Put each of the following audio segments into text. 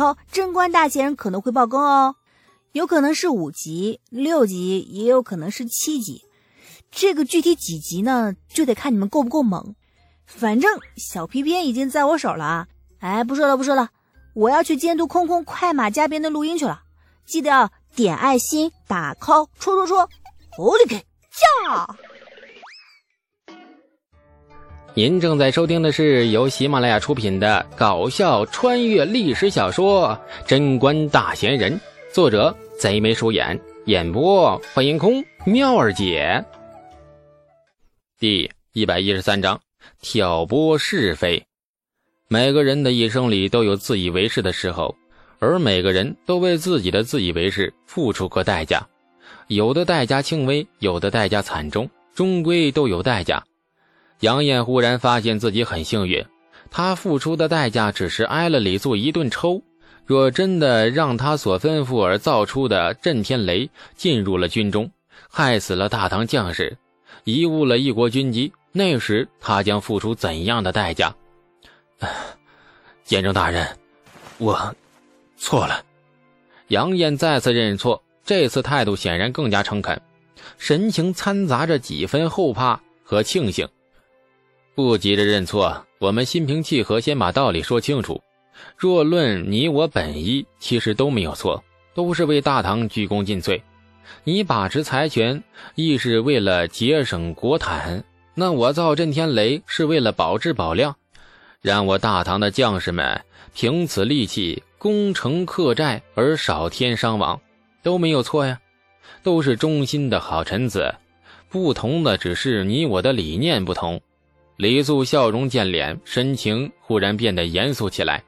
考，贞观大贤人可能会爆更哦，有可能是五级、六级，也有可能是七级。这个具体几级呢，就得看你们够不够猛。反正小皮鞭已经在我手了啊！哎，不说了不说了，我要去监督空空快马加鞭的录音去了。记得要点爱心、打 call、戳戳戳，火力给呀！您正在收听的是由喜马拉雅出品的搞笑穿越历史小说《贞观大贤人》，作者贼眉鼠眼，演播欢迎空妙儿姐。第一百一十三章挑拨是非。每个人的一生里都有自以为是的时候，而每个人都为自己的自以为是付出过代价，有的代价轻微，有的代价惨重，终归都有代价。杨艳忽然发现自己很幸运，她付出的代价只是挨了李素一顿抽。若真的让他所吩咐而造出的震天雷进入了军中，害死了大唐将士，贻误了一国军机，那时他将付出怎样的代价？监正大人，我错了。杨艳再次认错，这次态度显然更加诚恳，神情掺杂着几分后怕和庆幸。不急着认错，我们心平气和，先把道理说清楚。若论你我本意，其实都没有错，都是为大唐鞠躬尽瘁。你把持财权，亦是为了节省国产；那我造震天雷，是为了保质保量，让我大唐的将士们凭此力气攻城克寨而少添伤亡，都没有错呀，都是忠心的好臣子。不同的只是你我的理念不同。李素笑容渐敛，神情忽然变得严肃起来。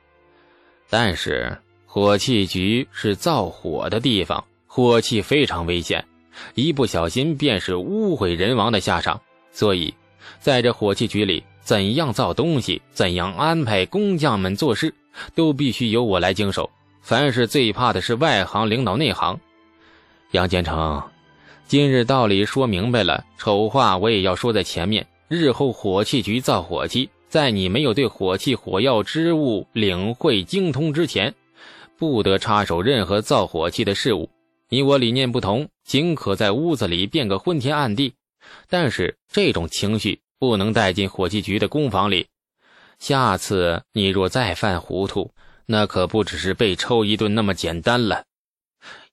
但是火器局是造火的地方，火器非常危险，一不小心便是污毁人亡的下场。所以，在这火器局里，怎样造东西，怎样安排工匠们做事，都必须由我来经手。凡是最怕的是外行领导内行。杨建成，今日道理说明白了，丑话我也要说在前面。日后火器局造火器，在你没有对火器火药之物领会精通之前，不得插手任何造火器的事物。你我理念不同，仅可在屋子里变个昏天暗地，但是这种情绪不能带进火器局的工坊里。下次你若再犯糊涂，那可不只是被抽一顿那么简单了。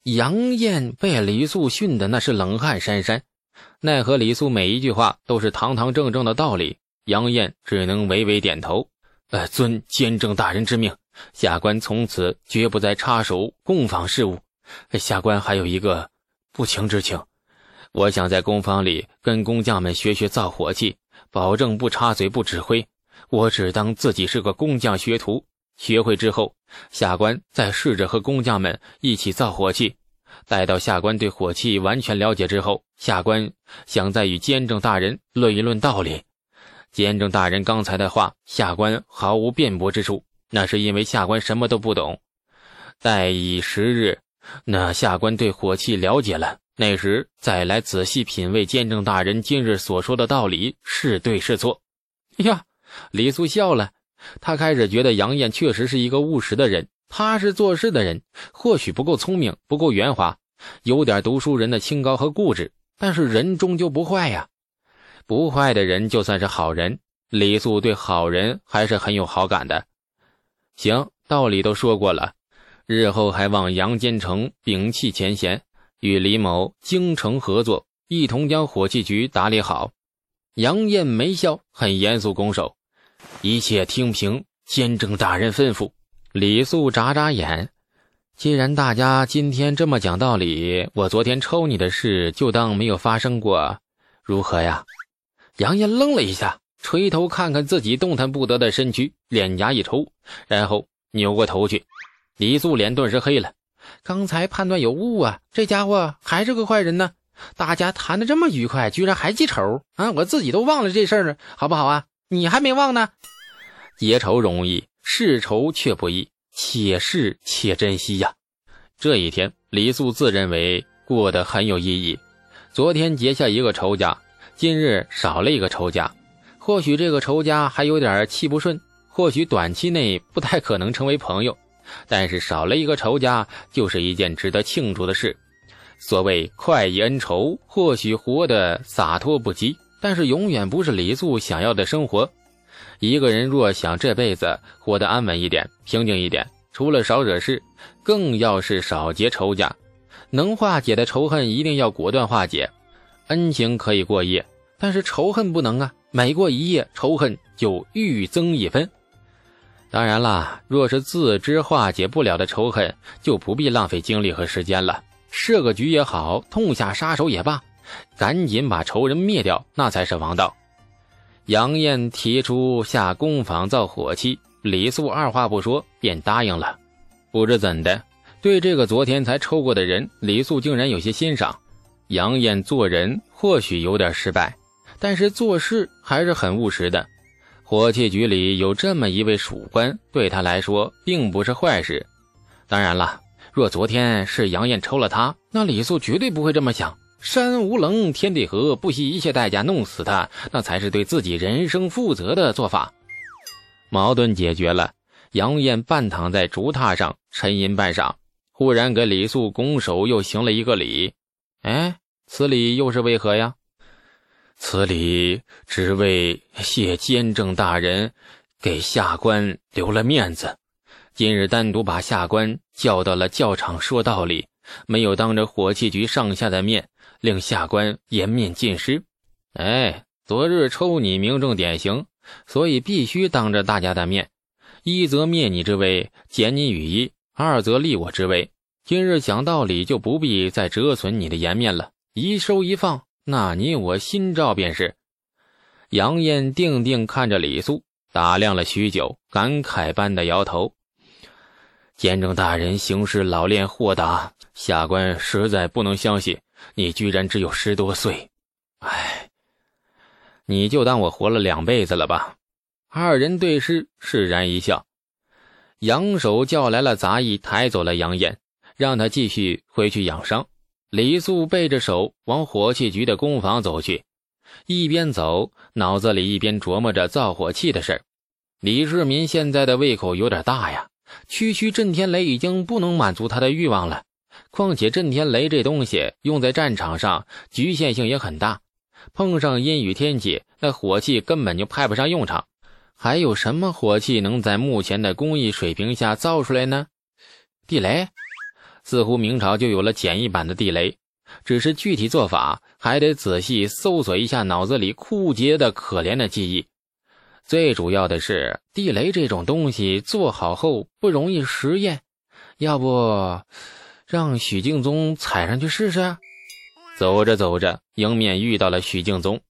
杨艳被李素训的那是冷汗潸潸。奈何李素每一句话都是堂堂正正的道理，杨艳只能微微点头。呃，遵监正大人之命，下官从此绝不再插手工坊事务。下官还有一个不情之请，我想在工坊里跟工匠们学学造火器，保证不插嘴不指挥。我只当自己是个工匠学徒，学会之后，下官再试着和工匠们一起造火器。待到下官对火器完全了解之后，下官想再与监正大人论一论道理。监正大人刚才的话，下官毫无辩驳之处，那是因为下官什么都不懂。待以时日，那下官对火器了解了，那时再来仔细品味监正大人今日所说的道理是对是错。呀，李素笑了，他开始觉得杨艳确实是一个务实的人。他是做事的人，或许不够聪明，不够圆滑，有点读书人的清高和固执，但是人终究不坏呀。不坏的人就算是好人，李素对好人还是很有好感的。行，道理都说过了，日后还望杨坚成摒弃前嫌，与李某精诚合作，一同将火器局打理好。杨艳眉笑，很严肃拱手：“一切听凭监正大人吩咐。”李素眨眨眼，既然大家今天这么讲道理，我昨天抽你的事就当没有发生过，如何呀？杨艳愣了一下，垂头看看自己动弹不得的身躯，脸颊一抽，然后扭过头去。李素脸顿时黑了，刚才判断有误啊，这家伙还是个坏人呢。大家谈的这么愉快，居然还记仇啊！我自己都忘了这事儿了，好不好啊？你还没忘呢？结仇容易。世仇却不易，且试且珍惜呀！这一天，李素自认为过得很有意义。昨天结下一个仇家，今日少了一个仇家。或许这个仇家还有点气不顺，或许短期内不太可能成为朋友。但是少了一个仇家，就是一件值得庆祝的事。所谓快意恩仇，或许活得洒脱不羁，但是永远不是李素想要的生活。一个人若想这辈子活得安稳一点、平静一点，除了少惹事，更要是少结仇家。能化解的仇恨一定要果断化解，恩情可以过夜，但是仇恨不能啊！每过一夜，仇恨就愈增一分。当然啦，若是自知化解不了的仇恨，就不必浪费精力和时间了。设个局也好，痛下杀手也罢，赶紧把仇人灭掉，那才是王道。杨艳提出下工坊造火器，李素二话不说便答应了。不知怎的，对这个昨天才抽过的人，李素竟然有些欣赏。杨艳做人或许有点失败，但是做事还是很务实的。火器局里有这么一位属官，对他来说并不是坏事。当然了，若昨天是杨艳抽了他，那李素绝对不会这么想。山无棱，天地合，不惜一切代价弄死他，那才是对自己人生负责的做法。矛盾解决了，杨艳半躺在竹榻上沉吟半晌，忽然给李素拱手，又行了一个礼。哎，此礼又是为何呀？此礼只为谢监正大人给下官留了面子，今日单独把下官叫到了教场说道理，没有当着火器局上下的面令下官颜面尽失。哎，昨日抽你名正典刑，所以必须当着大家的面，一则灭你之威，减你羽翼；二则立我之威。今日讲道理，就不必再折损你的颜面了，一收一放。那你我心照便是。杨艳定定看着李素，打量了许久，感慨般的摇头。监正大人行事老练豁达，下官实在不能相信你居然只有十多岁。唉，你就当我活了两辈子了吧。二人对视，释然一笑。杨手叫来了杂役，抬走了杨艳，让他继续回去养伤。李素背着手往火器局的工坊走去，一边走，脑子里一边琢磨着造火器的事李世民现在的胃口有点大呀，区区震天雷已经不能满足他的欲望了。况且震天雷这东西用在战场上局限性也很大，碰上阴雨天气，那火器根本就派不上用场。还有什么火器能在目前的工艺水平下造出来呢？地雷。似乎明朝就有了简易版的地雷，只是具体做法还得仔细搜索一下脑子里枯竭的可怜的记忆。最主要的是，地雷这种东西做好后不容易实验，要不让许敬宗踩上去试试？走着走着，迎面遇到了许敬宗。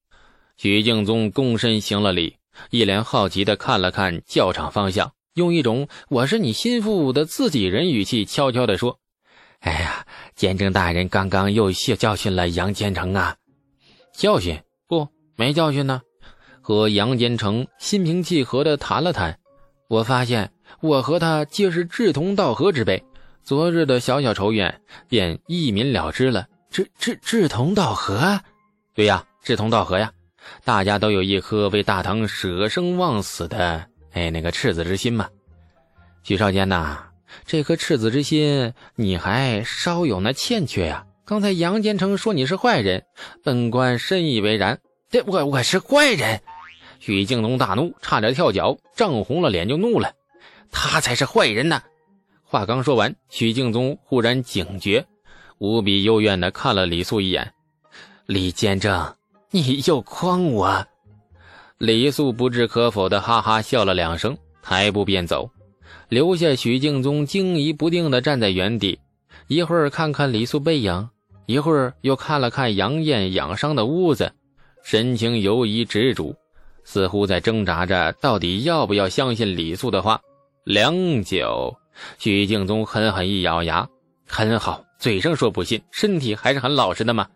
许敬宗躬身行了礼，一脸好奇地看了看教场方向，用一种“我是你心腹的自己人”语气悄悄地说。哎呀，监正大人刚刚又教教训了杨坚成啊！教训不没教训呢，和杨坚成心平气和的谈了谈。我发现我和他皆是志同道合之辈，昨日的小小仇怨便一泯了之了。志志志同道合？对呀，志同道合呀！大家都有一颗为大唐舍生忘死的哎那个赤子之心嘛。许少监呐。这颗赤子之心，你还稍有那欠缺呀？刚才杨坚成说你是坏人，本官深以为然。这我我是坏人？许敬宗大怒，差点跳脚，涨红了脸就怒了。他才是坏人呢！话刚说完，许敬宗忽然警觉，无比幽怨地看了李素一眼。李监正，你又诓我！李素不置可否的哈哈笑了两声，抬步便走。留下许敬宗惊疑不定地站在原地，一会儿看看李素背影，一会儿又看了看杨艳养伤的屋子，神情犹疑执着，似乎在挣扎着到底要不要相信李素的话。良久，许敬宗狠狠一咬牙：“很好，嘴上说不信，身体还是很老实的嘛。”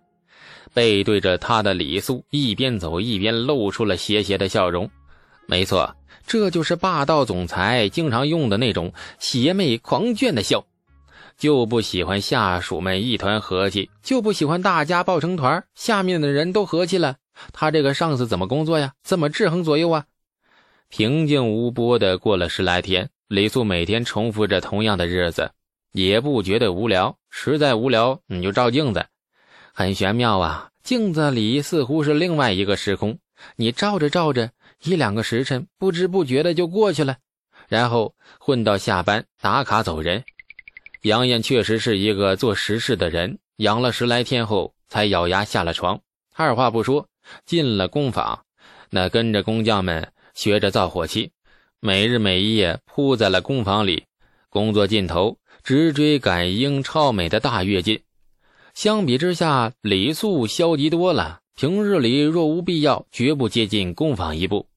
背对着他的李素一边走一边露出了邪邪的笑容。没错。这就是霸道总裁经常用的那种邪魅狂狷的笑，就不喜欢下属们一团和气，就不喜欢大家抱成团，下面的人都和气了，他这个上司怎么工作呀？怎么制衡左右啊？平静无波的过了十来天，李素每天重复着同样的日子，也不觉得无聊。实在无聊，你就照镜子，很玄妙啊！镜子里似乎是另外一个时空，你照着照着，一两个时辰不知不觉的就过去了，然后混到下班打卡走人。杨艳确实是一个做实事的人，养了十来天后才咬牙下了床，二话不说进了工坊，那跟着工匠们学着造火器。每日每夜扑在了工坊里，工作尽头直追赶英超美的大跃进。相比之下，李素消极多了。平日里若无必要，绝不接近工坊一步。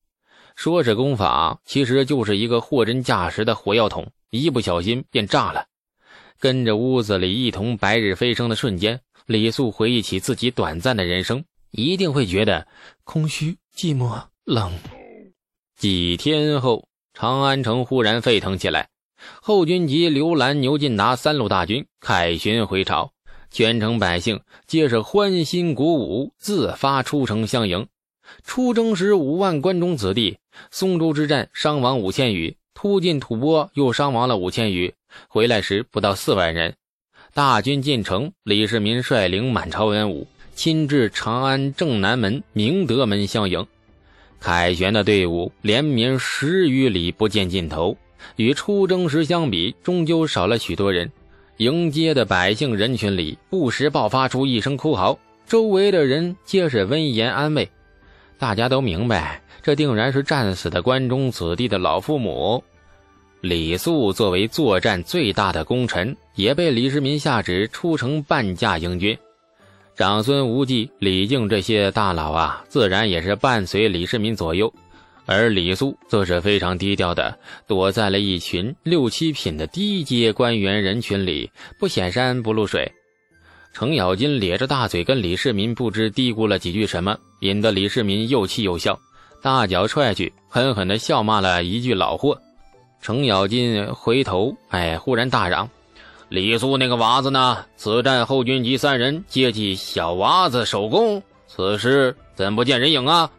说是工坊，其实就是一个货真价实的火药桶，一不小心便炸了。跟着屋子里一同白日飞升的瞬间，李素回忆起自己短暂的人生，一定会觉得空虚、寂寞、冷。几天后。长安城忽然沸腾起来，后军及刘兰、牛进达三路大军凯旋回朝，全城百姓皆是欢欣鼓舞，自发出城相迎。出征时五万关中子弟，松州之战伤亡五千余，突进吐蕃又伤亡了五千余，回来时不到四万人。大军进城，李世民率领满朝文武亲至长安正南门明德门相迎。凯旋的队伍连绵十余里不见尽头，与出征时相比，终究少了许多人。迎接的百姓人群里，不时爆发出一声哭嚎，周围的人皆是温言安慰。大家都明白，这定然是战死的关中子弟的老父母。李肃作为作战最大的功臣，也被李世民下旨出城半驾迎军。长孙无忌、李靖这些大佬啊，自然也是伴随李世民左右，而李肃则是非常低调的，躲在了一群六七品的低阶官员人群里，不显山不露水。程咬金咧着大嘴跟李世民不知嘀咕了几句什么，引得李世民又气又笑，大脚踹去，狠狠地笑骂了一句“老货”。程咬金回头，哎，忽然大嚷。李肃那个娃子呢？此战后军及三人接替小娃子守宫，此时怎不见人影啊？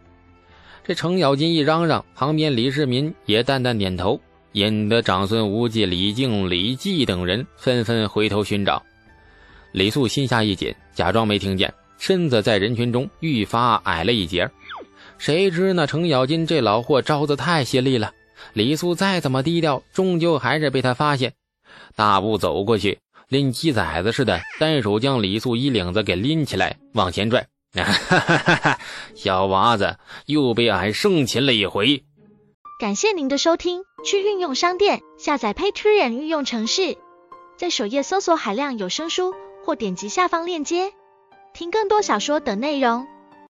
这程咬金一嚷嚷，旁边李世民也淡淡点头，引得长孙无忌、李靖、李绩等人纷纷回头寻找。李肃心下一紧，假装没听见，身子在人群中愈发矮了一截。谁知那程咬金这老货招子太犀利了，李肃再怎么低调，终究还是被他发现。大步走过去，拎鸡崽子似的，单手将李素衣领子给拎起来，往前拽。哈哈哈小娃子又被俺生擒了一回。感谢您的收听，去运用商店下载 Patreon 运用城市，在首页搜索海量有声书，或点击下方链接听更多小说等内容。